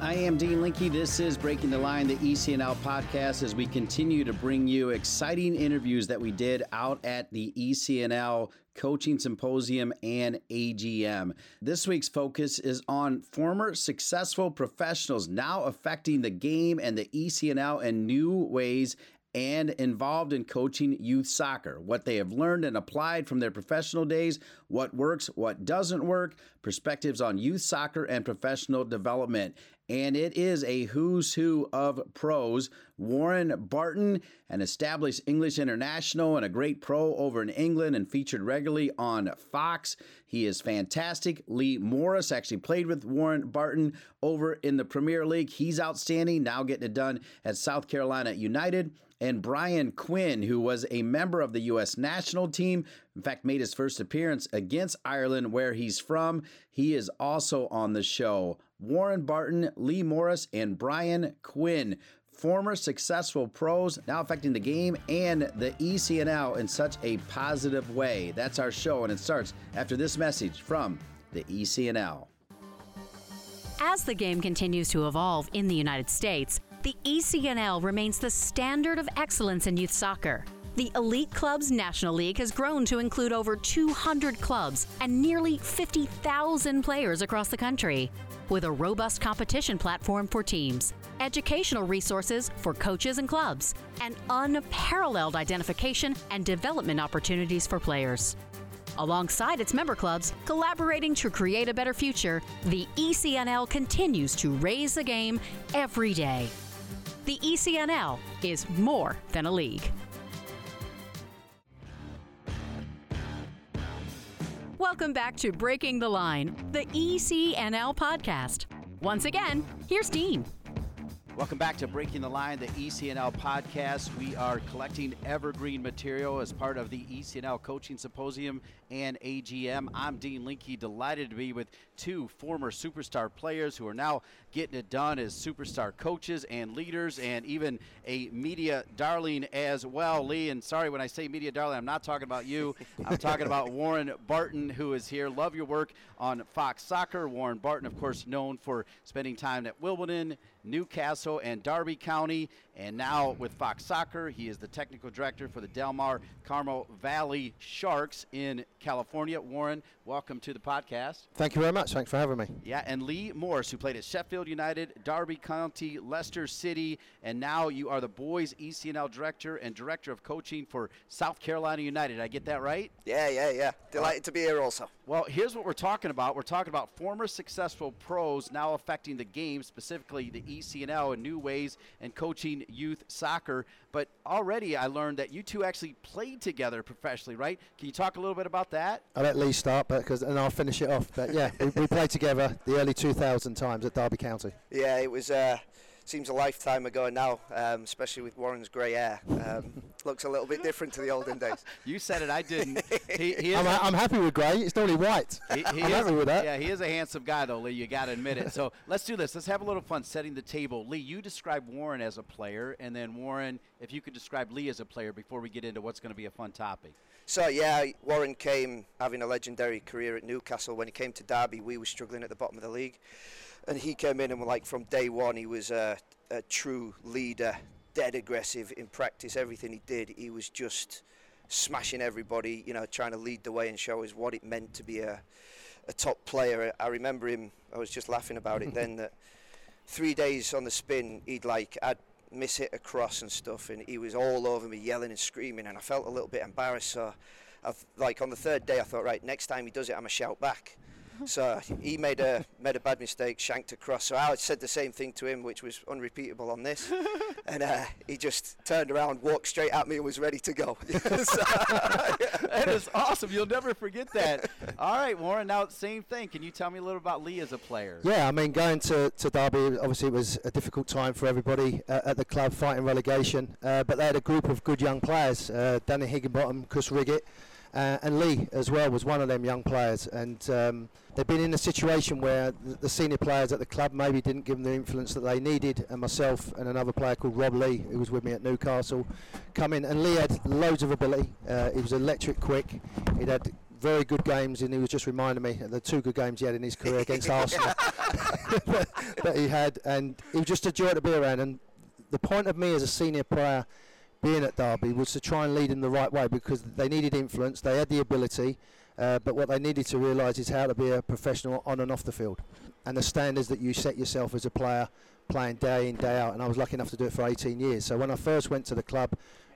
I am Dean Linke. This is Breaking the Line, the ECNL podcast, as we continue to bring you exciting interviews that we did out at the ECNL Coaching Symposium and AGM. This week's focus is on former successful professionals now affecting the game and the ECNL in new ways and involved in coaching youth soccer. What they have learned and applied from their professional days, what works, what doesn't work, perspectives on youth soccer and professional development. And it is a who's who of pros. Warren Barton, an established English international and a great pro over in England and featured regularly on Fox. He is fantastic. Lee Morris actually played with Warren Barton over in the Premier League. He's outstanding, now getting it done at South Carolina United and Brian Quinn, who was a member of the U.S. national team. In fact, made his first appearance against Ireland, where he's from. He is also on the show. Warren Barton, Lee Morris, and Brian Quinn. Former successful pros now affecting the game and the ECNL in such a positive way. That's our show, and it starts after this message from the ECNL. As the game continues to evolve in the United States, the ECNL remains the standard of excellence in youth soccer. The Elite Clubs National League has grown to include over 200 clubs and nearly 50,000 players across the country. With a robust competition platform for teams, educational resources for coaches and clubs, and unparalleled identification and development opportunities for players. Alongside its member clubs, collaborating to create a better future, the ECNL continues to raise the game every day. The ECNL is more than a league. Welcome back to Breaking the Line, the ECNL podcast. Once again, here's Dean. Welcome back to Breaking the Line, the ECNL podcast. We are collecting evergreen material as part of the ECNL Coaching Symposium and AGM. I'm Dean Linke, delighted to be with two former superstar players who are now getting it done as superstar coaches and leaders, and even a media darling as well. Lee, and sorry when I say media darling, I'm not talking about you. I'm talking about Warren Barton, who is here. Love your work on Fox Soccer. Warren Barton, of course, known for spending time at Wimbledon, Newcastle and Derby County. And now with Fox Soccer, he is the technical director for the Del Mar Carmel Valley Sharks in California. Warren, welcome to the podcast. Thank you very much. Thanks for having me. Yeah, and Lee Morris, who played at Sheffield United, Derby County, Leicester City, and now you are the boys ECNL director and director of coaching for South Carolina United. I get that right? Yeah, yeah, yeah. Delighted to be here also. Well, here's what we're talking about. We're talking about former successful pros now affecting the game, specifically the ECNL in new ways and coaching youth soccer. But already I learned that you two actually played together professionally, right? Can you talk a little bit about that? I'll let Lee start, but because and I'll finish it off. But yeah, we, we played together the early 2000 times at Derby County. Yeah, it was. Uh, seems a lifetime ago now, um, especially with Warren's grey hair. Um, looks a little bit different to the olden days. You said it, I didn't. He, he I'm, I'm, happy with grey. It's normally white. He, he I'm is, happy with that. Yeah, he is a handsome guy, though, Lee. You got to admit it. So let's do this. Let's have a little fun setting the table. Lee, you describe Warren as a player, and then Warren, if you could describe Lee as a player before we get into what's going to be a fun topic. So yeah, Warren came having a legendary career at Newcastle. When he came to Derby, we were struggling at the bottom of the league, and he came in and like from day one, he was a, a true leader, dead aggressive in practice. Everything he did, he was just smashing everybody. You know, trying to lead the way and show us what it meant to be a a top player. I remember him. I was just laughing about it then. That three days on the spin, he'd like I'd miss hit a cross and stuff, and he was all over me, yelling and screaming, and I felt a little bit embarrassed. So, I like on the third day, I thought, right, next time he does it, I'm a shout back. So he made a made a bad mistake, shanked across. So I said the same thing to him, which was unrepeatable on this, and uh, he just turned around, walked straight at me, and was ready to go. that is awesome. You'll never forget that. All right, Warren. Now, same thing. Can you tell me a little about Lee as a player? Yeah, I mean, going to, to Derby, obviously it was a difficult time for everybody uh, at the club fighting relegation, uh, but they had a group of good young players, uh, Danny Higginbottom, Chris Riggott, uh, and Lee as well was one of them young players. And um, they've been in a situation where the, senior players at the club maybe didn't give them the influence that they needed. And myself and another player called Rob Lee, who was with me at Newcastle, come in. And Lee had loads of ability. Uh, he was electric, quick. He'd had very good games, and he was just reminding me of the two good games he had in his career against Arsenal that he had, and he was just a joy to be around. And the point of me as a senior player being at Derby was to try and lead him the right way because they needed influence, they had the ability, uh, but what they needed to realise is how to be a professional on and off the field, and the standards that you set yourself as a player, playing day in day out. And I was lucky enough to do it for 18 years. So when I first went to the club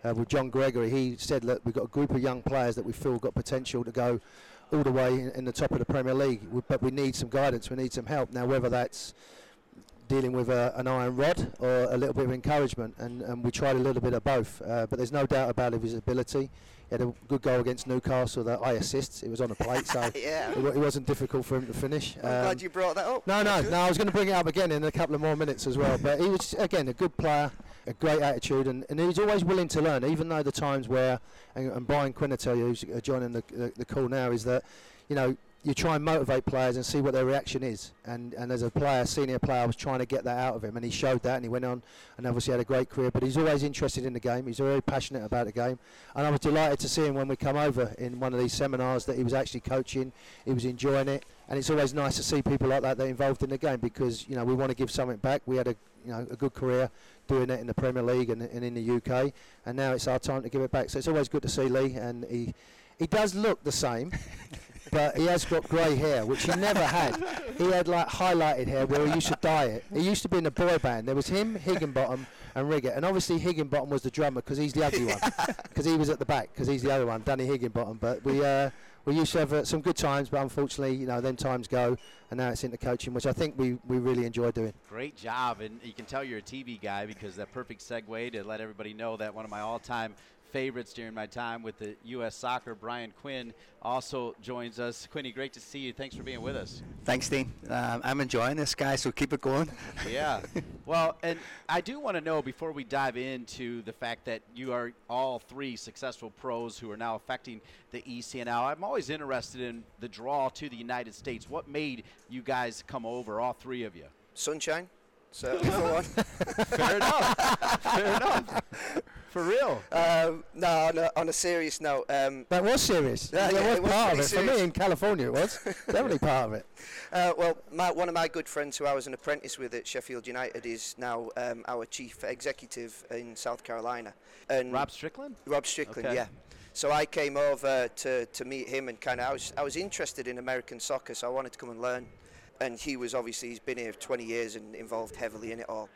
uh, with John Gregory, he said, "Look, we've got a group of young players that we feel got potential to go." All the way in, in the top of the Premier League, but we need some guidance. We need some help now. Whether that's dealing with a, an iron rod or a little bit of encouragement, and, and we tried a little bit of both. Uh, but there's no doubt about his ability. He had a good goal against Newcastle that I assist. It was on a plate, so yeah. it, it, wasn't difficult for him to finish. I'm um, glad you brought that up. No, no, no. I was going to bring it up again in a couple of more minutes as well. But he was again a good player, a great attitude, and, and he's always willing to learn, even though the times where and, and Brian Quinn, I tell you, who's joining the, the, the call now, is that you know you try and motivate players and see what their reaction is. And and as a player, senior player, I was trying to get that out of him, and he showed that, and he went on and obviously had a great career. But he's always interested in the game. He's very passionate about the game, and I was delighted to see him when we come over in one of these seminars that he was actually coaching. He was enjoying it, and it's always nice to see people like that that are involved in the game because you know we want to give something back. We had a you know a good career doing it in the Premier League and, and in the UK, and now it's our time to give it back. So it's always good to see Lee, and he he does look the same. but he has got grey hair, which he never had. He had like highlighted hair where he used to dye it. He used to be in a boy band. There was him, Higginbottom, and Riggott, and obviously Higginbottom was the drummer because he's the ugly one, because he was at the back because he's the other one, Danny Higginbottom. But we. Uh, we used to have uh, some good times, but unfortunately, you know, then times go, and now it's into coaching, which I think we, we really enjoy doing. Great job, and you can tell you're a TV guy because that perfect segue to let everybody know that one of my all-time favorites during my time with the U.S. Soccer. Brian Quinn also joins us. Quinny, great to see you. Thanks for being with us. Thanks, Dean. Um, I'm enjoying this, guy, so keep it going. yeah. Well, and I do want to know before we dive into the fact that you are all three successful pros who are now affecting the ECNL. I'm always interested in the draw to the United States. What made you guys come over, all three of you? Sunshine. So, for one. Fair enough. Fair enough. For real? Um, no, on a, on a, serious note. Um, that was serious. Yeah, yeah, was, it was part of it. Serious. For me in California, it was definitely part of it. Uh, well, my, one of my good friends who I was an apprentice with at Sheffield United is now um, our chief executive in South Carolina. And Rob Strickland? Rob Strickland, okay. yeah. So I came over to, to meet him and kind of I was I was interested in American soccer, so I wanted to come and learn. And he was obviously he's been here 20 years and involved heavily in it all.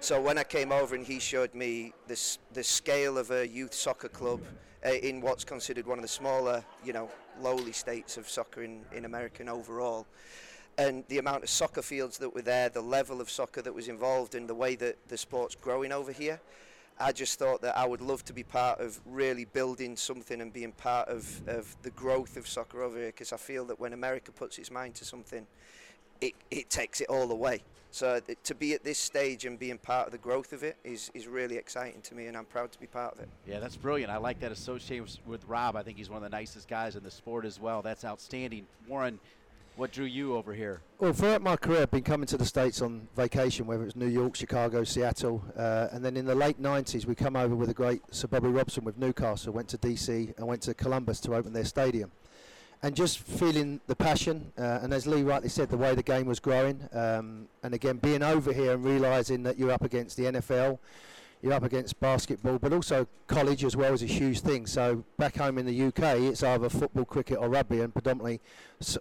So when I came over and he showed me this the scale of a youth soccer club uh, in what's considered one of the smaller, you know, lowly states of soccer in, in America and overall, and the amount of soccer fields that were there, the level of soccer that was involved, and the way that the sport's growing over here, I just thought that I would love to be part of really building something and being part of, of the growth of soccer over here because I feel that when America puts its mind to something, it, it takes it all away. So to be at this stage and being part of the growth of it is, is really exciting to me, and I'm proud to be part of it. Yeah, that's brilliant. I like that association with Rob. I think he's one of the nicest guys in the sport as well. That's outstanding. Warren, what drew you over here? Well, throughout my career, I've been coming to the States on vacation, whether it's New York, Chicago, Seattle. Uh, and then in the late 90s, we come over with a great Sir Bobby Robson with Newcastle, went to DC and went to Columbus to open their stadium and just feeling the passion, uh, and as Lee rightly said, the way the game was growing, um, and again being over here and realising that you're up against the NFL, you're up against basketball, but also college as well is a huge thing. So back home in the UK, it's either football, cricket, or rugby, and predominantly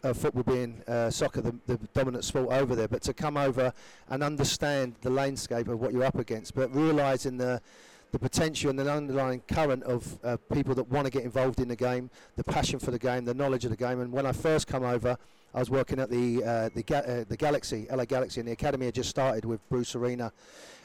uh, football being uh, soccer, the, the, dominant sport over there. But to come over and understand the landscape of what you're up against, but realising the the potential and the underlying current of uh, people that want to get involved in the game, the passion for the game, the knowledge of the game. And when I first come over, I was working at the uh, the, ga- uh, the Galaxy, LA Galaxy, and the academy had just started with Bruce Arena,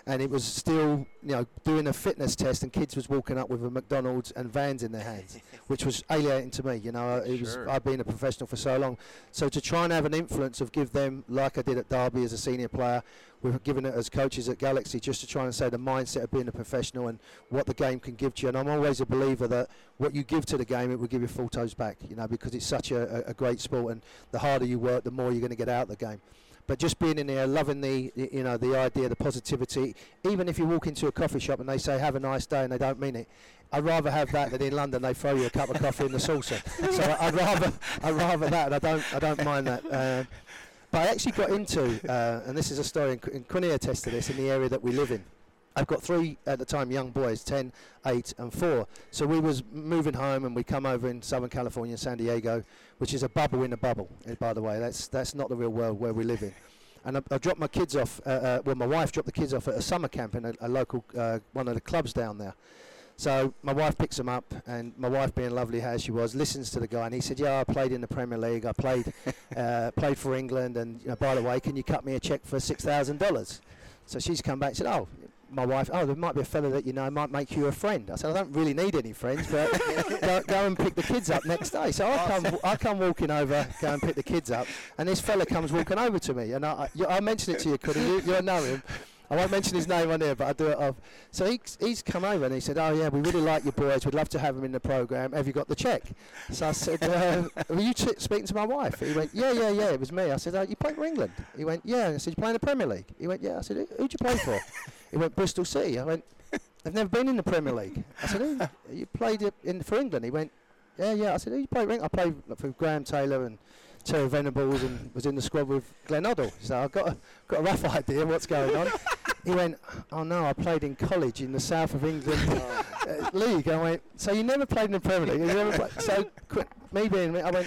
and it was still you know doing a fitness test, and kids was walking up with a McDonald's and vans in their hands, which was alienating to me. You know, it was Sure. I've been a professional for so long, so to try and have an influence of give them like I did at Derby as a senior player, we've given it as coaches at Galaxy just to try and say the mindset of being a professional and what the game can give to you. And I'm always a believer that what you give to the game, it will give you full toes back. You know, because it's such a, a, a great sport, and the harder you work, the more you're going to get out of the game. But just being in there, loving the you know the idea, the positivity. Even if you walk into a coffee shop and they say "Have a nice day" and they don't mean it, I'd rather have that than in London they throw you a cup of coffee in the saucer. So I- I'd rather I'd rather that, and I don't I don't mind that. Uh, but I actually got into, uh, and this is a story, and Qu- and Quinny attested to this in the area that we live in. I've got three at the time young boys, 10, 8 and 4. So we was moving home and we come over in Southern California, San Diego, which is a bubble in a bubble, eh, by the way. That's, that's not the real world where we live in. And I, I dropped my kids off, uh, uh, well my wife dropped the kids off at a summer camp in a, a local, uh, one of the clubs down there. So my wife picks them up, and my wife, being lovely as she was, listens to the guy, and he said, "Yeah, I played in the Premier League. I played, uh, played for England, and you know, by the way, can you cut me a cheque for six thousand dollars?" So she's come back and said, "Oh." My wife, oh, there might be a fella that you know might make you a friend. I said, I don't really need any friends, but go, go and pick the kids up next day. So I come, I come walking over, go and pick the kids up, and this fella comes walking over to me, and I, I, you- I'll mention it to you, Cuddy. You, you'll know him. I won't mention his name on here, but I do it off. So he, he's come over and he said, "Oh yeah, we really like your boys. We'd love to have them in the program. Have you got the check?" So I said, uh, "Were you t- speaking to my wife?" He went, "Yeah, yeah, yeah. It was me." I said, oh, "You play for England?" He went, "Yeah." I said, "You play in the Premier League?" He went, "Yeah." I said, "Who- "Who'd you play for?" he went, "Bristol City." I went, "They've never been in the Premier League." I said, Who, "You played in for England?" He went, "Yeah, yeah." I said, "Who you play for England?" I played for Graham Taylor and. Terry Venables and was in the squad with Glenn Hoddle, so I've got a, got a rough idea what's going on. He went, oh no, I played in college in the south of England uh, league. I went, so you never played in the Premier League? You never played? So qu- me being me, I went,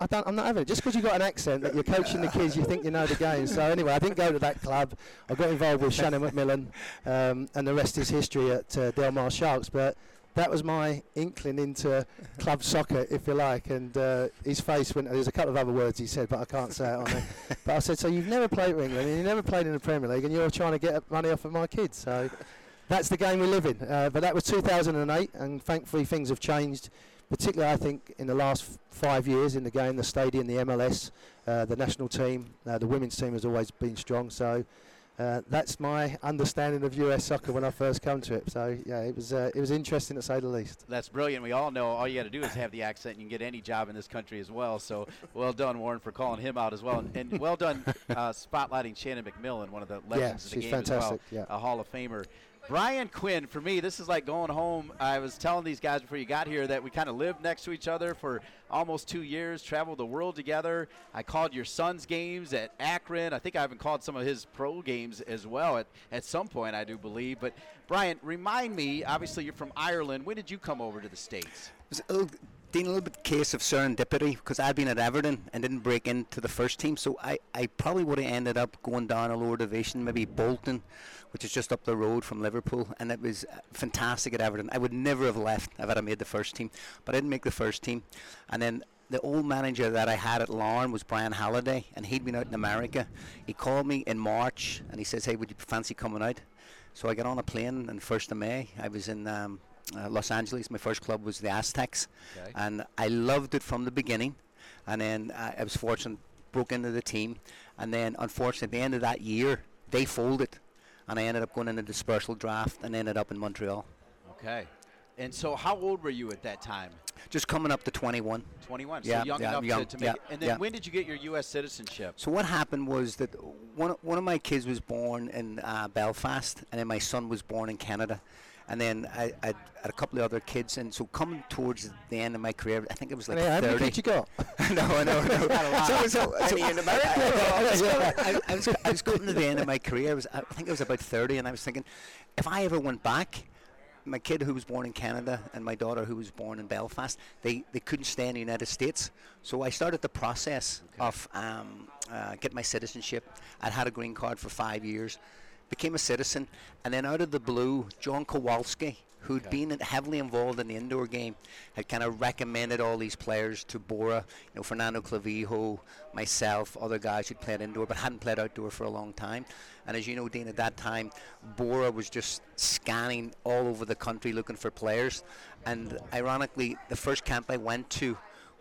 I don't, I'm not having it. Just because you've got an accent that you're coaching the kids, you think you know the game. So anyway, I didn't go to that club. I got involved with Shannon MacMillan, um, and the rest is history at uh, Del Mar Sharks. But that was my inkling into club soccer, if you like. And uh, his face went. There's a couple of other words he said, but I can't say it on it. But I said, so you've never played for England, and you never played in the Premier League, and you're trying to get money off of my kids. So that's the game we live in. Uh, but that was 2008, and thankfully things have changed. Particularly, I think, in the last f- five years in the game, the stadium, the MLS, uh, the national team, uh, the women's team has always been strong. So uh, that's my understanding of US soccer when I first come to it. So yeah, it was uh, it was interesting to say the least. That's brilliant. We all know all you got to do is have the accent. and You can get any job in this country as well. So well done, Warren, for calling him out as well, and, and well done uh, spotlighting Shannon MacMillan, one of the legends of the game as well, fantastic, yeah. a Hall of Famer. Brian Quinn, for me, this is like going home. I was telling these guys before you got here that we kind of lived next to each other for almost two years, traveled the world together. I called your son's games at Akron. I think I even called some of his pro games as well at, at some point, I do believe. But Brian, remind me, obviously you're from Ireland. When did you come over to the States? Dean, a little bit case of serendipity because I'd been at Everton and didn't break into the first team, so I, I probably would have ended up going down a lower division, maybe Bolton, which is just up the road from Liverpool, and it was uh, fantastic at Everton. I would never have left if I'd have made the first team, but I didn't make the first team, and then. The old manager that I had at Larne was Brian Halliday, and he'd been out in America. He called me in March, and he says, "Hey, would you fancy coming out?" So I got on a plane the first of May. I was in um, uh, Los Angeles. My first club was the Aztecs, Okay. and I loved it from the beginning. And then uh, I was fortunate, broke into the team, and then unfortunately, at the end of that year, they folded, and I ended up going in a dispersal draft and ended up in Montreal, Okay. And so, how old were you at that time? just coming up to 21. 21. Yeah, young yeah, enough young, to, to make yeah, it. And then, yeah. when did you get your U.S. citizenship? So what happened was that one one of my kids was born in uh, Belfast, and then my son was born in Canada, and then I, I had a couple of other kids, and so coming towards the end of my career, I think it was like Yeah, how many 30. kids you got? no, I know, I know. so, so, so. I, was, I, was, I was coming to the end of my career. I was, I think I was about 30, and I was thinking, if I ever went back, my kid who was born in Canada and my daughter who was born in Belfast, they, they couldn't stay in the United States. So I started the process of um, uh, getting my citizenship. I'd had a green card for five years. Became a citizen, and then out of the blue, John Kowalski, who'd been heavily involved in the indoor game, had kind of recommended all these players to Bora. You know, Fernando Clavijo, myself, other guys who'd played indoor but hadn't played outdoor for a long time. And as you know, Dean, at that time, Bora was just scanning all over the country looking for players. And ironically, the first camp I went to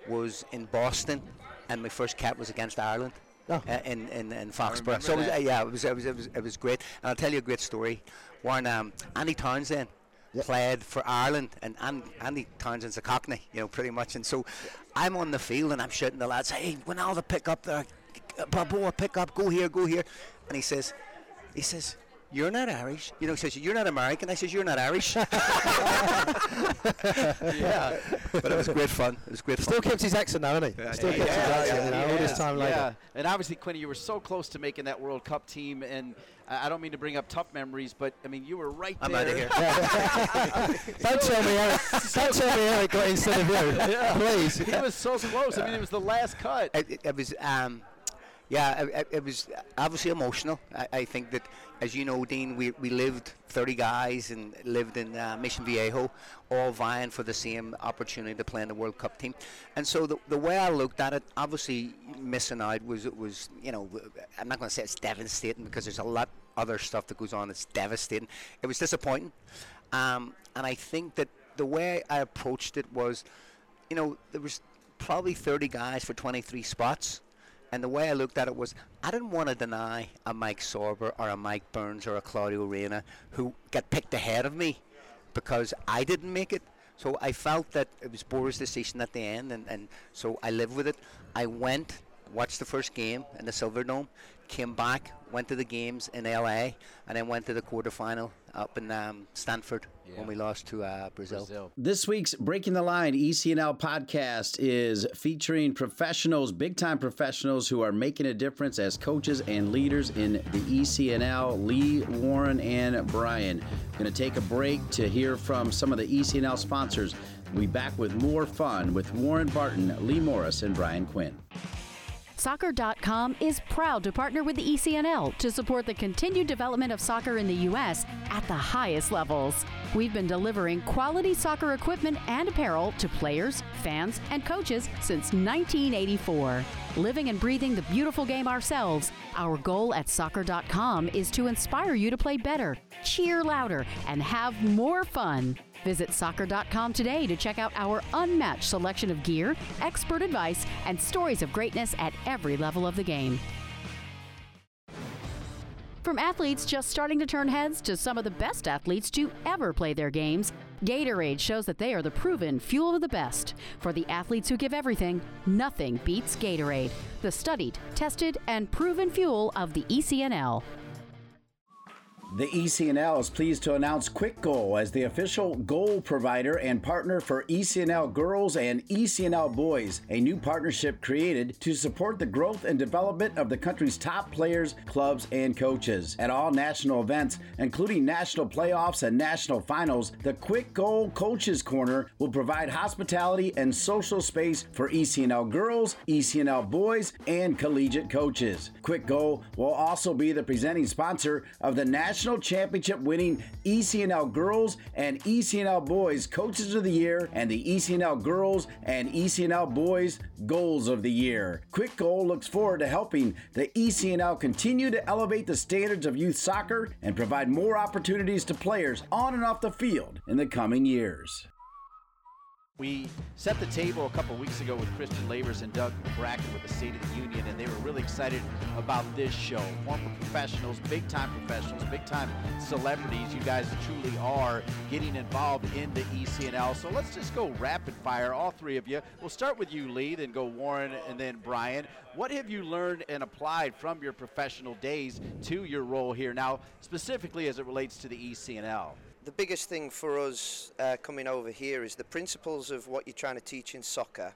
was in Boston, and my first cap was against Ireland. Oh. Uh, in, in, in Foxborough. So it was, uh, yeah, it was, it was it was it was great. And I'll tell you a great story. Warren um, Andy Townsend Yep. played for Ireland, and Andy Townsend's a Cockney, you know, pretty much. And so I'm on the field and I'm shouting to the lads, "Hey, when all the pick up there, Balboa, pick up, go here, go here." And he says, he says. You're not Irish. You know, he says, You're not American. I says, You're not Irish. yeah. but it was great fun. It was great fun. Still kept his accent now, hasn't he? Still yeah, kept his yeah, accent, you know, all this Yeah, time later. Yeah, and obviously, Quinny, you were so close to making that World Cup team, and I I don't mean to bring up tough memories, but I mean you were right I'm there. out of here. Don't tell me Eric. Don't tell me Eric got instead of you. Please. he was so close. I mean, it was the last cut. it, it, it was um, yeah, it, it- was obviously emotional. I, I think that, as you know, Dean, we, we lived 30 guys and lived in uh, Mission Viejo, all vying for the same opportunity to play in the World Cup team. And so the, the way I looked at it, obviously missing out was it was you know I'm not going to say it's devastating because there's a lot other stuff that goes on that's devastating. It was disappointing, um, and I think that the way I approached it was, you know, there was probably 30 guys for 23 spots. And the way I looked at it was, I didn't want to deny a Mike Sorber or a Mike Burns or a Claudio Reyna who got picked ahead of me because I didn't make it. So I felt that it was Bora's decision at the end, and, and so I lived with it. I went, watched the first game in the Silver Dome, came back, went to the games in LA, and then went to the quarterfinal up in um, Stanford Yeah. when we lost to uh, Brazil. Brazil. This week's Breaking the Line ECNL podcast is featuring professionals, big time professionals who are making a difference as coaches and leaders in the ECNL. Lee, Warren, and Brian. Going to take a break to hear from some of the ECNL sponsors. We'll be back with more fun with Warren Barton, Lee Morris, and Brian Quinn. Soccer.com is proud to partner with the ECNL to support the continued development of soccer in the U.S. at the highest levels. We've been delivering quality soccer equipment and apparel to players, fans, and coaches since 1984. Living and breathing the beautiful game ourselves, our goal at Soccer.com is to inspire you to play better, cheer louder, and have more fun. Visit soccer.com today to check out our unmatched selection of gear, expert advice, and stories of greatness at every level of the game. From athletes just starting to turn heads to some of the best athletes to ever play their games, Gatorade shows that they are the proven fuel of the best. For the athletes who give everything, nothing beats Gatorade, the studied, tested, and proven fuel of the ECNL. The ECNL is pleased to announce QuikGoal as the official goal provider and partner for ECNL girls and ECNL boys, a new partnership created to support the growth and development of the country's top players, clubs, and coaches. At all national events, including national playoffs and national finals, the QuikGoal Coaches Corner will provide hospitality and social space for ECNL girls, ECNL boys, and collegiate coaches. QuikGoal will also be the presenting sponsor of the National National championship winning ECNL Girls and ECNL Boys Coaches of the Year and the ECNL Girls and ECNL Boys Goals of the Year. QuikGoal looks forward to helping the ECNL continue to elevate the standards of youth soccer and provide more opportunities to players on and off the field in the coming years. We set the table a couple weeks ago with Christian Lavers and Doug Bracken with the State of the Union, and they were really excited about this show. Former professionals, big time professionals, big time celebrities, you guys truly are getting involved in the ECNL. So let's just go rapid fire, all three of you. We'll start with you, Lee, then go Warren, and then Brian. What have you learned and applied from your professional days to your role here now, specifically as it relates to the ECNL? The biggest thing for us uh, coming over here is the principles of what you're trying to teach in soccer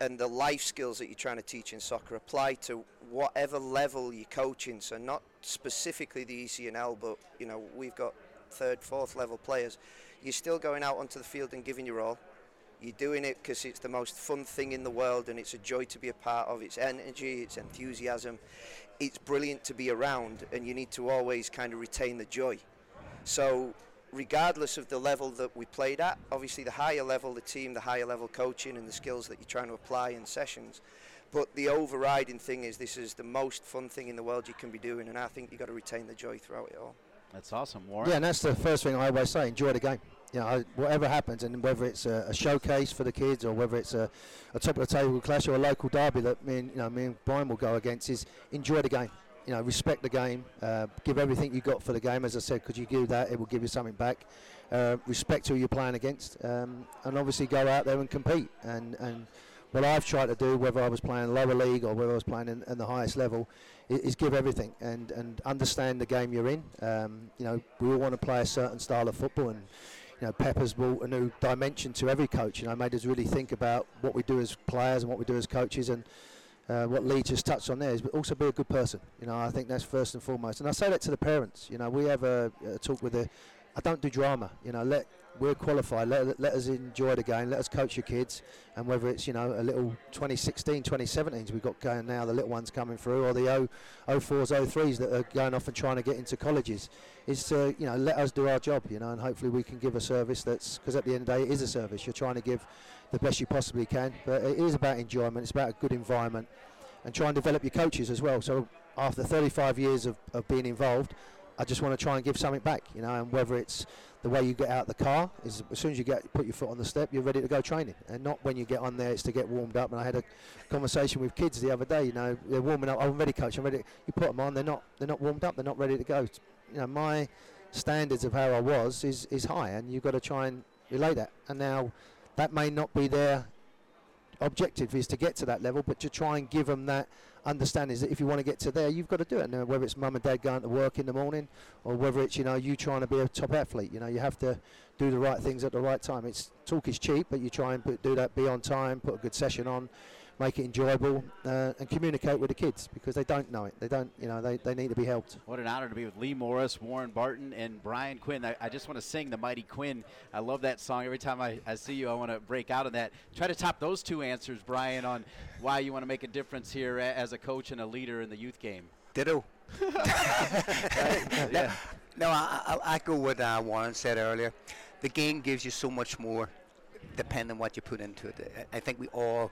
and the life skills that you're trying to teach in soccer apply to whatever level you're coaching. So not specifically the ECNL, but you know we've got third, fourth level players. You're still going out onto the field and giving your all. You're doing it because it's the most fun thing in the world and it's a joy to be a part of. It's energy, it's enthusiasm. It's brilliant to be around and you need to always kind of retain the joy. So, regardless of the level that we played at, obviously the higher level the team, the higher level coaching and the skills that you're trying to apply in sessions. But the overriding thing is this is the most fun thing in the world you can be doing, and I think you've got to retain the joy throughout it all. That's awesome, Warren. Yeah, and that's the first thing I always say: enjoy the game. You know, whatever happens, and whether it's a, a showcase for the kids or whether it's a, a top of the table clash or a local derby that me and you know me and Brian will go against, is enjoy the game. You know, respect the game, uh, give everything you got for the game. As I said, because you give that, it will give you something back. Uh, respect who you're playing against, um, and obviously go out there and compete. And and what I've tried to do, whether I was playing lower league or whether I was playing in, in the highest level, i- is give everything and, and understand the game you're in. Um, you know, we all want to play a certain style of football, and you know, Pepper's brought a new dimension to every coach. You know, made us really think about what we do as players and what we do as coaches, and uh, what Lee just touched on there is also be a good person. You know, I think that's first and foremost. And I say that to the parents. You know, we have a, a talk with the. I don't do drama. You know, let we're qualified. Let, let us enjoy the game. Let us coach your kids. And whether it's you know a little 2016, 2017s we've got going now, the little ones coming through, or the 0, 04s, 03s that are going off and trying to get into colleges, is to you know let us do our job. You know, and hopefully we can give a service that's because at the end of the day it is a service. You're trying to give the best you possibly can, but it is about enjoyment. It's about a good environment, and try and develop your coaches as well. So after 35 years of, of being involved, I just want to try and give something back, you know, and whether it's the way you get out the car is as soon as you get put your foot on the step, you're ready to go training, and not when you get on there, it's to get warmed up. And I had a conversation with kids the other day, you know, they're warming up. I'm ready, coach. I'm ready. You put them on, they're not, they're not warmed up. They're not ready to go. You know, my standards of how I was is is high, and you've got to try and relay that. And now, that may not be their objective is to get to that level, but to try and give them that understanding is that if you want to get to there, you've got to do it. Now, whether it's mum and dad going to work in the morning, or whether it's you know you trying to be a top athlete, you know you have to do the right things at the right time. It's talk is cheap, but you try and put, do that, be on time, put a good session on, make it enjoyable, uh, and communicate with the kids because they don't know it. They don't, you know, they, they need to be helped. What an honor to be with Lee Morris, Warren Barton, and Brian Quinn. I, I just want to sing the Mighty Quinn. I love that song. Every time I, I see you, I want to break out on that. Try to top those two answers, Brian, on why you want to make a difference here as a coach and a leader in the youth game. Ditto. yeah. No, I, I, I go with uh, Warren said earlier. The game gives you so much more, depending on what you put into it. I I think we all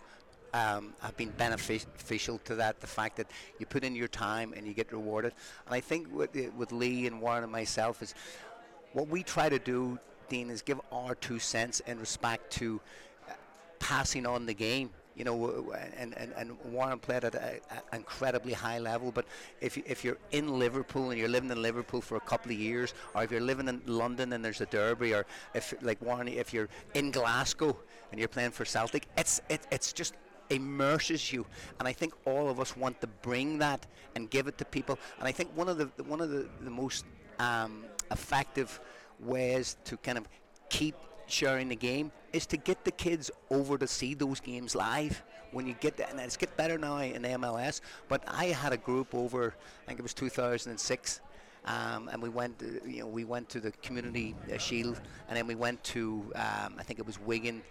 um, have been beneficial to that. The fact that you put in your time and you get rewarded. And I think with, uh, with Lee and Warren and myself is what we try to do, Dean, is give our two cents in respect to uh, passing on the game. You know, and, and, and Warren played at an incredibly high level. But if, you, if you're in Liverpool and you're living in Liverpool for a couple of years, or if you're living in London and there's a derby, or if, like Warren, if you're in Glasgow and you're playing for Celtic, it's, it, it's just immerses you. And I think all of us want to bring that and give it to people. And I think one of the one of the, the most um, effective ways to kind of keep sharing the game is to get the kids over to see those games live. When you get that and it's get better now in MLS but I had a group over I think it was 2006 um, and we went, uh, you know, we went to the community uh, shield, and then we went to, um, I think it was Wigan,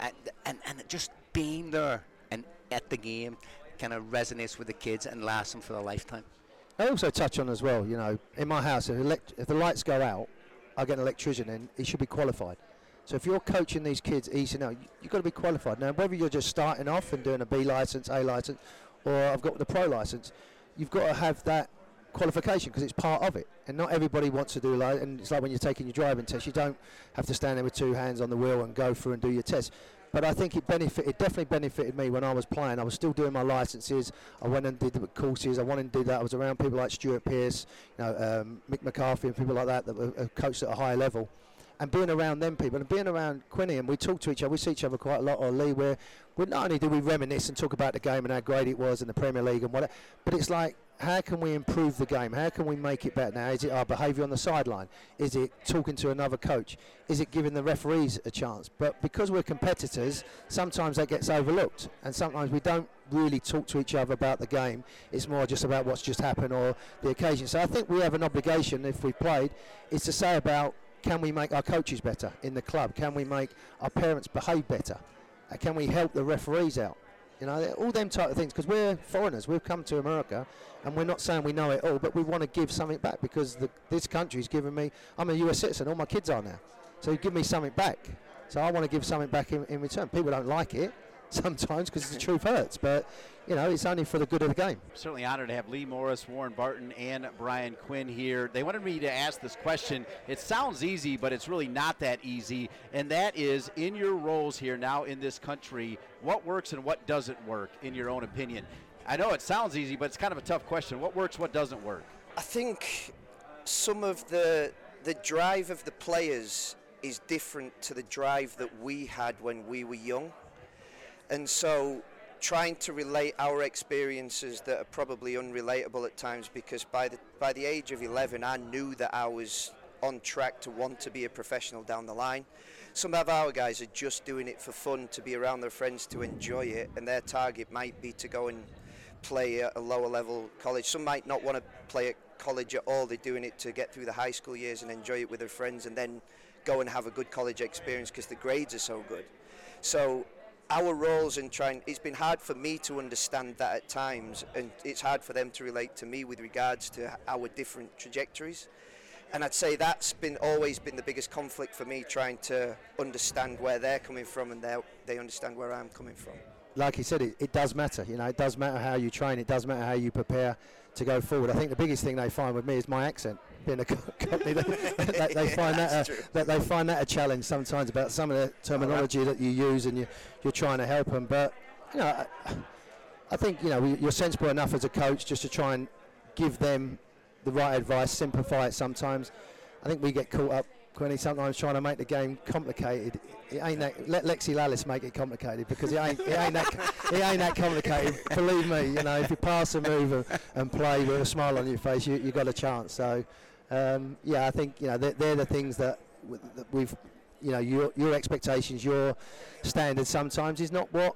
and, and and just being there at the game kind of resonates with the kids and lasts them for a lifetime. I also touch on as well, you know, in my house, if, elect- if the lights go out, I get an electrician in, he should be qualified. So if you're coaching these kids you, you've got to be qualified. Now, whether you're just starting off and doing a B license, A license, or I've got the pro license, you've got to have that qualification because it's part of it. And not everybody wants to do like, and it's like when you're taking your driving test, you don't have to stand there with two hands on the wheel and go through and do your test. But I think it benefit, it definitely benefited me when I was playing. I was still doing my licenses. I went and did the courses. I wanted to do that. I was around people like Stuart Pearce, you know, um, Mick McCarthy, and people like that that were uh, coached at a higher level. And being around them people and being around Quinny, and we talk to each other. We see each other quite a lot. Or Lee, where not only do we reminisce and talk about the game and how great it was in the Premier League and whatever, but it's like how can we improve the game? How can we make it better? Now, is it our behaviour on the sideline? Is it talking to another coach? Is it giving the referees a chance? But because we're competitors, sometimes that gets overlooked, and sometimes we don't really talk to each other about the game. It's more just about what's just happened or the occasion. So I think we have an obligation, if we played, is to say about can we make our coaches better in the club? Can we make our parents behave better? Can we help the referees out? You know, all them type of things. Because we're foreigners, we've come to America, and we're not saying we know it all, but we want to give something back because the, this country's given me. I'm a U.S. citizen. All my kids are now, so give me something back. So I want to give something back in, in return. People don't like it sometimes because the truth hurts, but you know it's only for the good of the game. Certainly honored to have Lee Morris, Warren Barton, and Brian Quinn here. They wanted me to ask this question. It sounds easy, but it's really not that easy, and that is in your roles here now in this country, what works and what doesn't work in your own opinion. I know it sounds easy, but it's kind of a tough question. What works, what doesn't work? I think some of the the drive of the players is different to the drive that we had when we were young. And so trying to relate our experiences that are probably unrelatable at times because by the by the age of 11 I knew that I was on track to want to be a professional down the line. Some of our guys are just doing it for fun to be around their friends to enjoy it and their target might be to go and play at a lower level college. Some might not want to play at college at all. They're doing it to get through the high school years and enjoy it with their friends and then go and have a good college experience because the grades are so good. So our roles in trying it's been hard for me to understand that at times and it's hard for them to relate to me with regards to our different trajectories. And I'd say that's been always been the biggest conflict for me trying to understand where they're coming from and they understand where I'm coming from like you said it, it does matter you know it does matter how you train it does matter how you prepare to go forward I think the biggest thing they find with me is my accent being a Cockney that, that they find that, a, that they find that a challenge sometimes about some of the terminology that you use and you, you're trying to help them. But you know, I, I think you know you're sensible enough as a coach just to try and give them the right advice, simplify it sometimes. I think we get caught up, Quinny, sometimes trying to make the game complicated. It ain't that. Let Alexi Lalas make it complicated because it ain't. It ain't that. it ain't that complicated. Believe me. You know, if you pass a move and, and play with a smile on your face, you you got a chance. So um, yeah, I think you know they're, they're the things that, w- that we've, you know, your your expectations, your standards sometimes is not what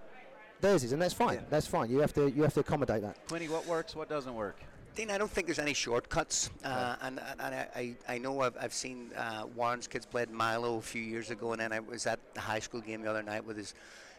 theirs is, and that's fine. Yeah. That's fine. You have to you have to accommodate that. Quinny, what works, what doesn't work? Dean, I don't think there's any shortcuts, uh, and, and I, I know I've, I've seen uh, Warren's kids played Milo a few years ago, and then I was at the high school game the other night with his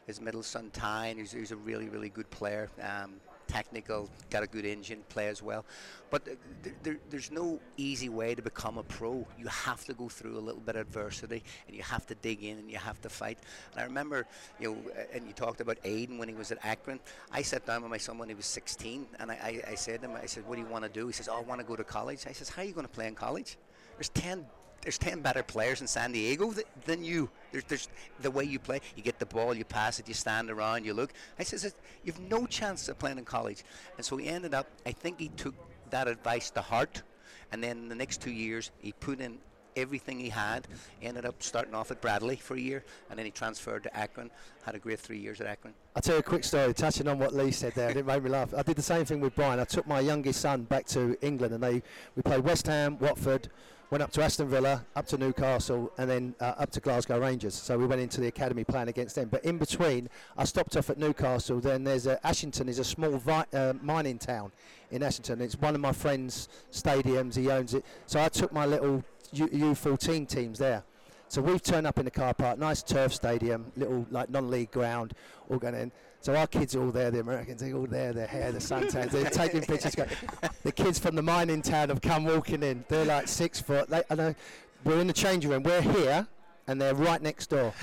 his middle son Ty, and he's, he's a really really good player. Um, technical, got a good engine, play as well. But th- th- there's no easy way to become a pro. You have to go through a little bit of adversity, and you have to dig in, and you have to fight. And I remember, you know, and you talked about Aiden when he was at Akron. I sat down with my son when he was 16, and I, I, I said to him, I said, "What do you want to do?" He says, "Oh, I want to go to college." I says, "How are you going to play in college?" There's 10 there's 10 better players in San Diego th- than you. There's, there's the way you play. You get the ball, you pass it, you stand around, you look. I says, you've no chance of playing in college. And so he ended up, I think he took that advice to heart. And then the next two years, he put in everything he had. Ended up starting off at Bradley for a year, and then he transferred to Akron. Had a great three years at Akron. I'll tell you a quick story, touching on what Lee said there. it made me laugh. I did the same thing with Brian. I took my youngest son back to England, and they we played West Ham, Watford, went up to Aston Villa, up to Newcastle, and then uh, up to Glasgow Rangers. So we went into the academy playing against them. But in between, I stopped off at Newcastle. Then there's a, Ashington is a small vi- uh, mining town in Ashington. It's one of my friend's stadiums. He owns it. So I took my little U- U14 teams there. So we've turned up in the car park, nice turf stadium, little like non-league ground, all going in. So our kids are all there, the Americans, they're all there, their hair, the suntans, they're taking pictures. the kids from the mining town have come walking in. They're like six foot. They, I know, we're in the changing room. We're here, and they're right next door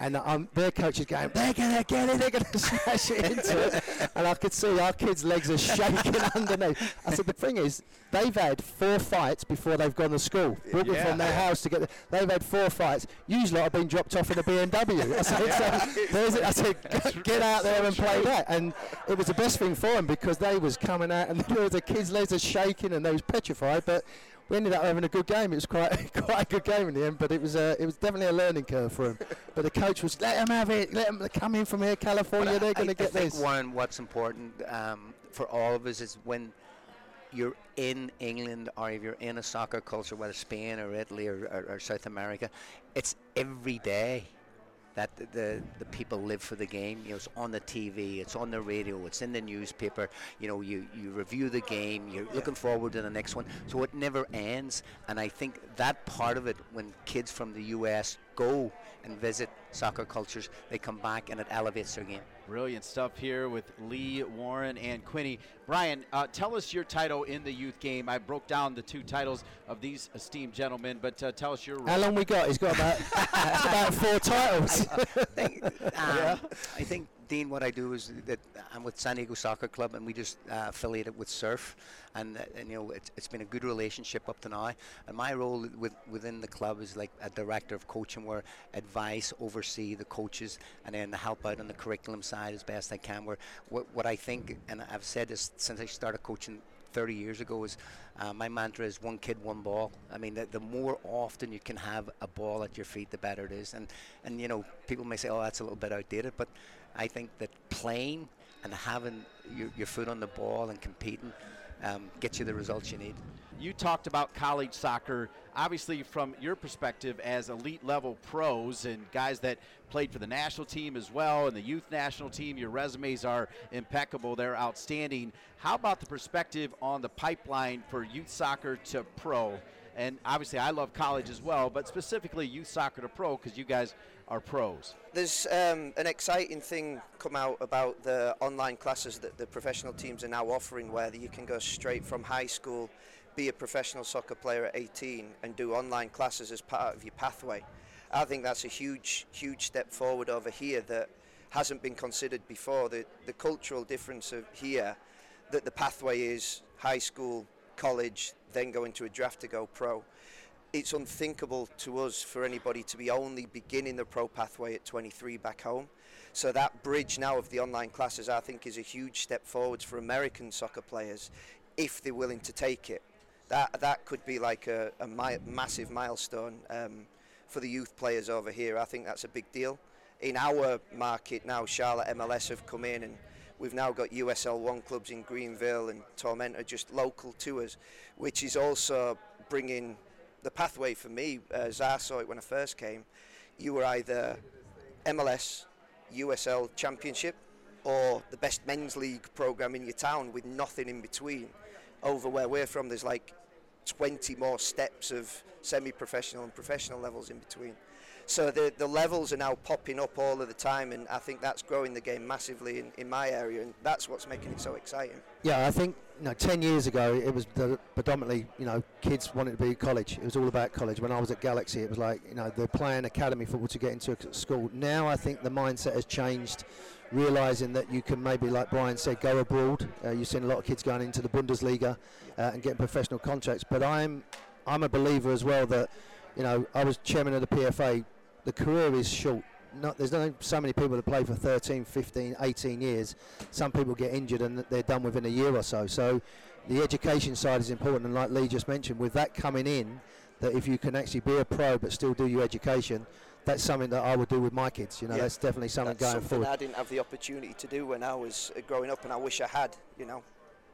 and um, their coach is going, they're going to get it, they're going to smash it into it. And I could see our kids' legs are shaking underneath. I said, the thing is, they've had four fights before they've gone to school, walking yeah. from their house to get there. They've had four fights. Usually I've been dropped off in a BMW. I said, so, I said get out there and play that. And it was the best thing for them because they was coming out and the kids' legs are shaking and they was petrified. But we ended up having a good game. It was quite quite a good game in the end, but it was uh, it was definitely a learning curve for him. but the coach was let them have it, let them come in from here, California. they're going to get I think this. Warren, what's important um, for all of us is when you're in England or if you're in a soccer culture, whether Spain or Italy or, or, or South America, it's every day that the, the, the people live for the game. You know, it's on the TV, it's on the radio, it's in the newspaper. You know, you, you review the game, you're looking forward to the next one. So it never ends. And I think that part of it, when kids from the US go and visit soccer cultures, they come back and it elevates their game. Brilliant stuff here with Lee, Warren, and Quinny. Brian, uh, tell us your title in the youth game. I broke down the two titles of these esteemed gentlemen, but uh, tell us your role. How long we got? He's got about, about four titles. I think, um, I think Dean, what I do is that I'm with San Diego Soccer Club, and we just uh, affiliated with Surf, and, uh, and you know it's, it's been a good relationship up to now. And my role with, within the club is like a director of coaching, where advice, oversee the coaches, and then help out on the curriculum side as best I can. Where what, what I think, and I've said this since I started coaching 30 years ago is uh, my mantra is one kid, one ball. I mean, the, the, more often you can have a ball at your feet, the better it is. And and you know, people may say, oh, that's a little bit outdated, but I think that playing and having your, your foot on the ball and competing um, gets you the results you need. You talked about college soccer, obviously from your perspective as elite level pros and guys that played for the national team as well and the youth national team. Your resumes are impeccable, they're outstanding. How about the perspective on the pipeline for youth soccer to pro? And obviously, I love college as well, but specifically youth soccer to pro because you guys are pros. There's um, an exciting thing come out about the online classes that the professional teams are now offering, where you can go straight from high school, be a professional soccer player at 18, and do online classes as part of your pathway. I think that's a huge, huge step forward over here that hasn't been considered before. The, the cultural difference of here, that the pathway is high school, college, then go into a draft to go pro. It's unthinkable to us for anybody to be only beginning the pro pathway at 23 back home. So that bridge now of the online classes, I think, is a huge step forwards for American soccer players if they're willing to take it. That that could be like a, a mi- massive milestone um, for the youth players over here. I think that's a big deal. In our market now, Charlotte MLS have come in and We've now got USL One clubs in Greenville and Tormenta just local to us, which is also bringing the pathway for me, uh, as I saw it when I first came. You were either MLS, USL Championship, or the best men's league program in your town with nothing in between. Over where we're from, there's like 20 more steps of semi professional and professional levels in between. So the, the levels are now popping up all of the time, and I think that's growing the game massively in, in my area, and that's what's making it so exciting. Yeah, I think you know, 10 years ago it was predominantly, you know, kids wanted to be at college. It was all about college. When I was at Galaxy, it was like, you know, they're playing academy football to get into a school. Now I think the mindset has changed, realising that you can maybe, like Brian said, go abroad. Uh, you've seen a lot of kids going into the Bundesliga uh, and getting professional contracts. But I'm, I'm a believer as well that, you know, I was chairman of the PFA the career is short. Not, there's not so many people that play for 13, 15, 18 years. Some people get injured and they're done within a year or so. So the education side is important. And like Lee just mentioned, with that coming in, that if you can actually be a pro but still do your education, that's something that I would do with my kids. You know, yeah. that's definitely something that's going something forward. I didn't have the opportunity to do when I was uh, growing up, and I wish I had. You know.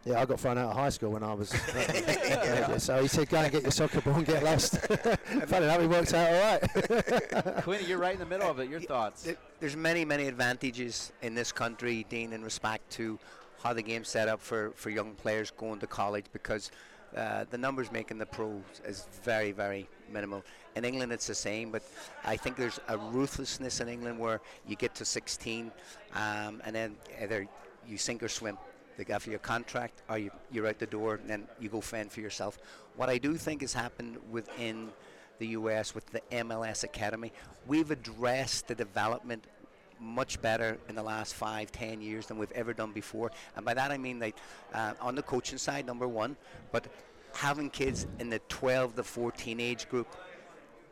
Yeah, I got thrown out of high school when I was. Uh, so he said, "Go and get your soccer ball and get lost." Funny enough, it worked out all right. Quinny, you're right in the middle of it. Your thoughts? There's many, many advantages in this country, Dean, in respect to how the game's set up for, for young players going to college because uh, the numbers making the pros is very, very minimal. In England, it's the same, but I think there's a ruthlessness in England where you get to 16 um, and then either you sink or swim. They give for your contract, or you, you're out the door, and then you go fend for yourself. What I do think has happened within the US with the MLS Academy, we've addressed the development much better in the last five, ten years than we've ever done before. And by that I mean that uh, on the coaching side, number one, but having kids in the 12 to 14 age group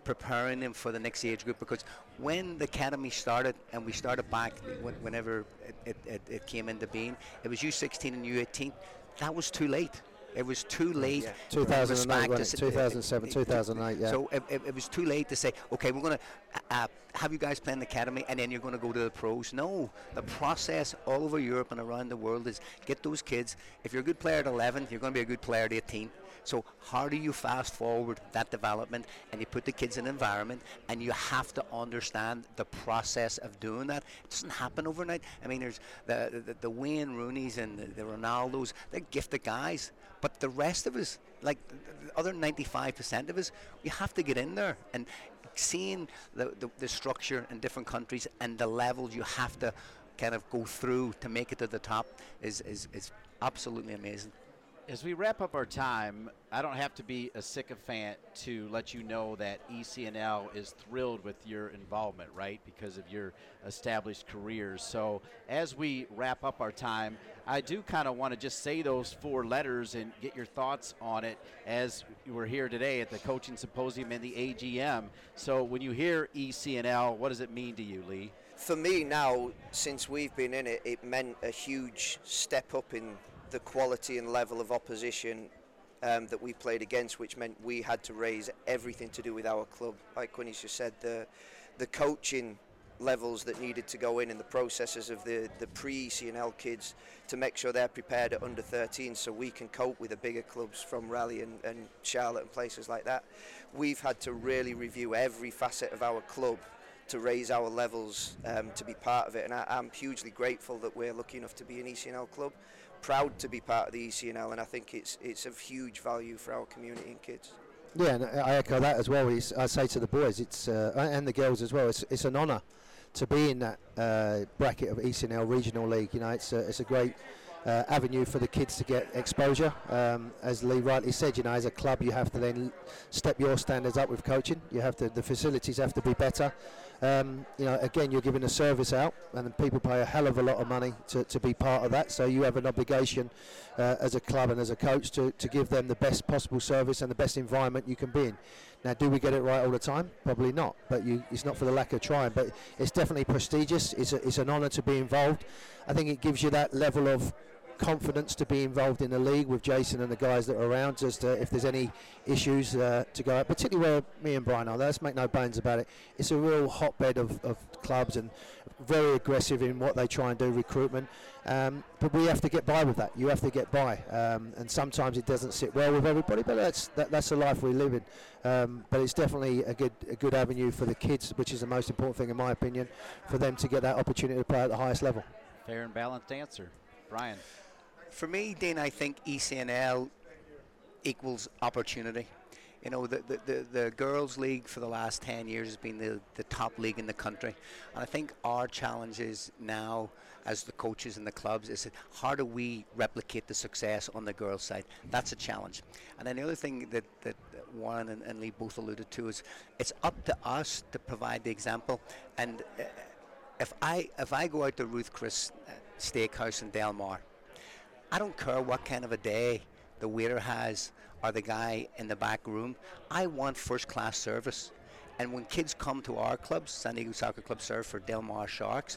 preparing them for the next age group because when the academy started and we started back whenever it, it, it came into being it was u16 and u18 that was too late it was too late. Yeah. 2008, 2007, 2008, yeah. So it, it, it, was too late to say, okay, we're going to uh, have you guys play in the academy and then you're going to go to the pros. No, the process all over Europe and around the world is get those kids. If you're a good player at 11, you're going to be a good player at 18 So how do you fast forward that development and you put the kids in an environment and you have to understand the process of doing that. It doesn't happen overnight. I mean, there's the the, the Wayne Rooney's and the, the Ronaldos. They're gifted guys, but the rest of us, like the other 95% of us, we have to get in there and seeing the, the, the structure in different countries and the levels you have to kind of go through to make it to the top is, is, is absolutely amazing. As we wrap up our time, I don't have to be a sycophant to let you know that ECNL is thrilled with your involvement, right? Because of your established careers. So, as we wrap up our time, I do kind of want to just say those four letters and get your thoughts on it as we're here today at the Coaching Symposium and the AGM. So, when you hear ECNL, what does it mean to you, Lee? For me now, since we've been in it, it meant a huge step up in the quality and level of opposition um, that we played against, which meant we had to raise everything to do with our club. Like Quinny's just said, the the coaching levels that needed to go in and the processes of the, the pre-CNL kids to make sure they're prepared at under 13 so we can cope with the bigger clubs from Raleigh and, and Charlotte and places like that. We've had to really review every facet of our club to raise our levels um, to be part of it and I, I'm hugely grateful that we're lucky enough to be an ECNL club proud to be part of the ECNL, and I think it's it's of huge value for our community and kids. Yeah, and I echo that as well. I say to the boys, it's uh, and the girls as well. It's it's an honour to be in that uh, bracket of ECNL Regional League. You know, it's a, it's a great uh, avenue for the kids to get exposure. Um, as Lee rightly said, you know, as a club, you have to then step your standards up with coaching. You have to, the facilities have to be better. Um, you know, again, you're giving a service out, and people pay a hell of a lot of money to, to be part of that. So you have an obligation uh, as a club and as a coach to, to give them the best possible service and the best environment you can be in. Now, do we get it right all the time? Probably not, but you, it's not for the lack of trying. But it's definitely prestigious. It's, a, it's an honour to be involved. I think it gives you that level of confidence to be involved in the league with Jason and the guys that are around as to if there's any issues uh, to go out, particularly where me and Brian are. Let's make no bones about it. It's a real hotbed of, of clubs and very aggressive in what they try and do recruitment. Um, but we have to get by with that. You have to get by, um, and sometimes it doesn't sit well with everybody. But that's that, that's the life we live in. Um, but it's definitely a good a good avenue for the kids, which is the most important thing in my opinion, for them to get that opportunity to play at the highest level. Fair and balanced answer, Brian for me, Dean, I think ECNL equals opportunity. You know, the, the, the, the, girls' league for the last 10 years has been the, the top league in the country. And I think our challenge is now, as the coaches and the clubs, is how do we replicate the success on the girls' side? That's a challenge. And then the other thing that, that Warren and, and Lee both alluded to is it's up to us to provide the example. And uh, if I, if I go out to Ruth's Chris uh, Steakhouse in Del Mar, I don't care what kind of a day the waiter has or the guy in the back room. I want first class service. And when kids come to our clubs, San Diego Soccer Club serve for Del Mar Sharks,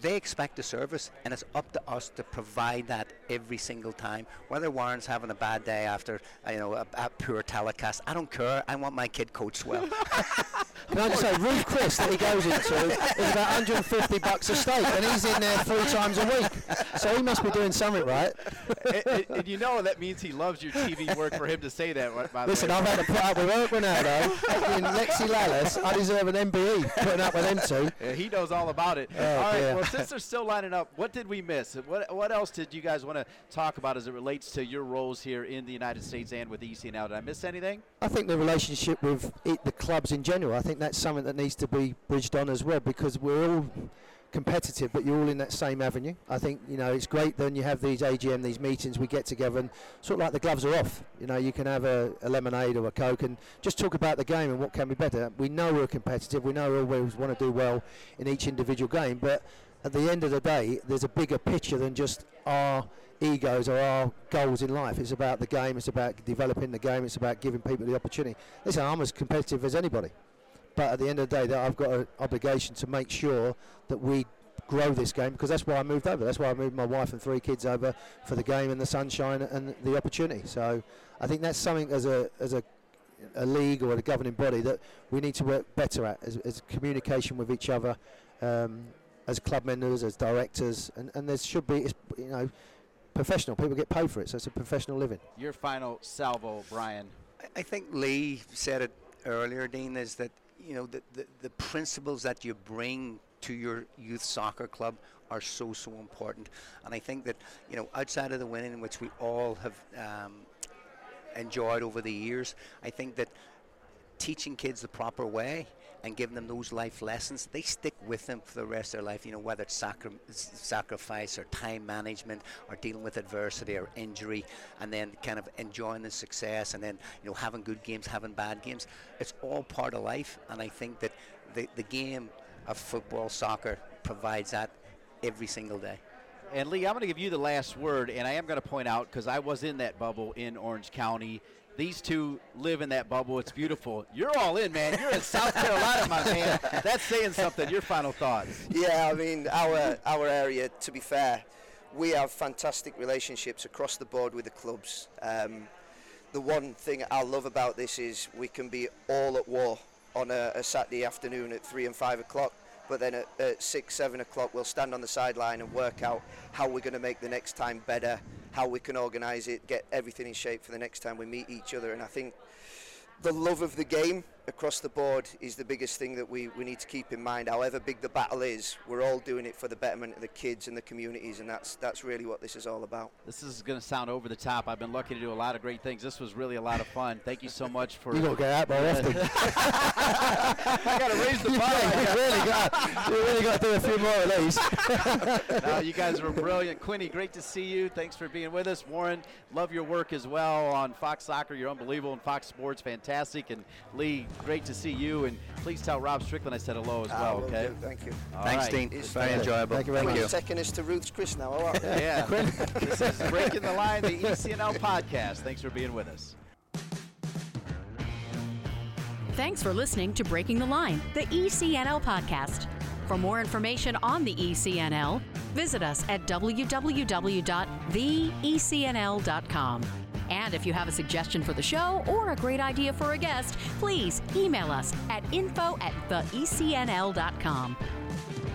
they expect a service, and it's up to us to provide that every single time. Whether Warren's having a bad day after you know a, a poor telecast, I don't care. I want my kid coached well. Can I just say, Ruth's Chris that he goes into is about 150 bucks a steak, and he's in there three times a week. So he must be doing something right. and, and, and, you know that means he loves your TV work for him to say that. By Listen, I've had to put up with Eric Wynalda in Alexi Lalas. I deserve an MBE putting up with them two. Yeah, he knows all about it. Oh, all right, yeah. well, since they're still lining up, what did we miss? What, what else did you guys want to talk about as it relates to your roles here in the United States and with ECNL? Did I miss anything? I think the relationship with it, the clubs in general, I think that's something that needs to be bridged on as well because we're all competitive, but you're all in that same avenue. I think you know it's great. Then you have these AGM, these meetings, we get together and sort of like the gloves are off. You know, you can have a, a lemonade or a coke and just talk about the game and what can be better. We know we're competitive. We know we always want to do well in each individual game, but at the end of the day, there's a bigger picture than just our egos or our goals in life. It's about the game. It's about developing the game. It's about giving people the opportunity. Listen, I'm as competitive as anybody. But at the end of the day, I've got an obligation to make sure that we grow this game because that's why I moved over. That's why I moved my wife and three kids over for the game and the sunshine and the opportunity. So I think that's something as a as a a league or a governing body that we need to work better at as, as communication with each other um, as club members, as directors, and, and there should be, you know, professional. People get paid for it, so it's a professional living. Your final salvo, Brian. I- I think Lee said it earlier, Dean, is that you know the, the, the principles that you bring to your youth soccer club are so so important. And I think that you know outside of the winning, which we all have um, enjoyed over the years, I think that teaching kids the proper way and giving them those life lessons, they stick with them for the rest of their life. You know, whether it's sacri- sacrifice or time management or dealing with adversity or injury, and then kind of enjoying the success, and then you know having good games, having bad games. It's all part of life, and I think that the the game of football, soccer provides that every single day. And Lee, I'm going to give you the last word, and I am going to point out because I was in that bubble in Orange County. These two live in that bubble. It's beautiful. You're all in, man. You're in South Carolina, my man. That's saying something. Your final thoughts. Yeah, I mean, our our area. To be fair, we have fantastic relationships across the board with the clubs. Um, the one thing I love about this is we can be all at war on a, a Saturday afternoon at three and five o'clock. But then at, at six, seven o'clock, we'll stand on the sideline and work out how we're going to make the next time better, how we can organise it, get everything in shape for the next time we meet each other. And I think the love of the game across the board is the biggest thing that we, we need to keep in mind. However big the battle is, we're all doing it for the betterment of the kids and the communities, and that's that's really what this is all about. This is going to sound over the top. I've been lucky to do a lot of great things. This was really a lot of fun. Thank you so much for. You got to get out more often. I got to raise the bar. you really got. You really got to do a few more of these. no, you guys were brilliant. Quinny, great to see you. Thanks for being with us. Warren, love your work as well on Fox Soccer. You're unbelievable. And Fox Sports, fantastic. And Lee, great to see you. And please tell Rob Strickland I said hello as Ah, well, will okay? do. Thank you. All Thanks, right. Dean. It's It's very enjoyable. Thank you very Are much. you taking us to Ruth's Chris now? or what? Yeah. this is Breaking the Line, the ECNL podcast. Thanks for being with us. Thanks for listening to Breaking the Line, the ECNL podcast. For more information on the ECNL, visit us at www.theecnl.com. And if you have a suggestion for the show or a great idea for a guest, please email us at info at theecnl.com.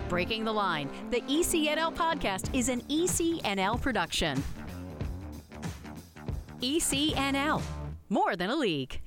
Breaking the Line, the ECNL podcast is an ECNL production. ECNL, more than a league.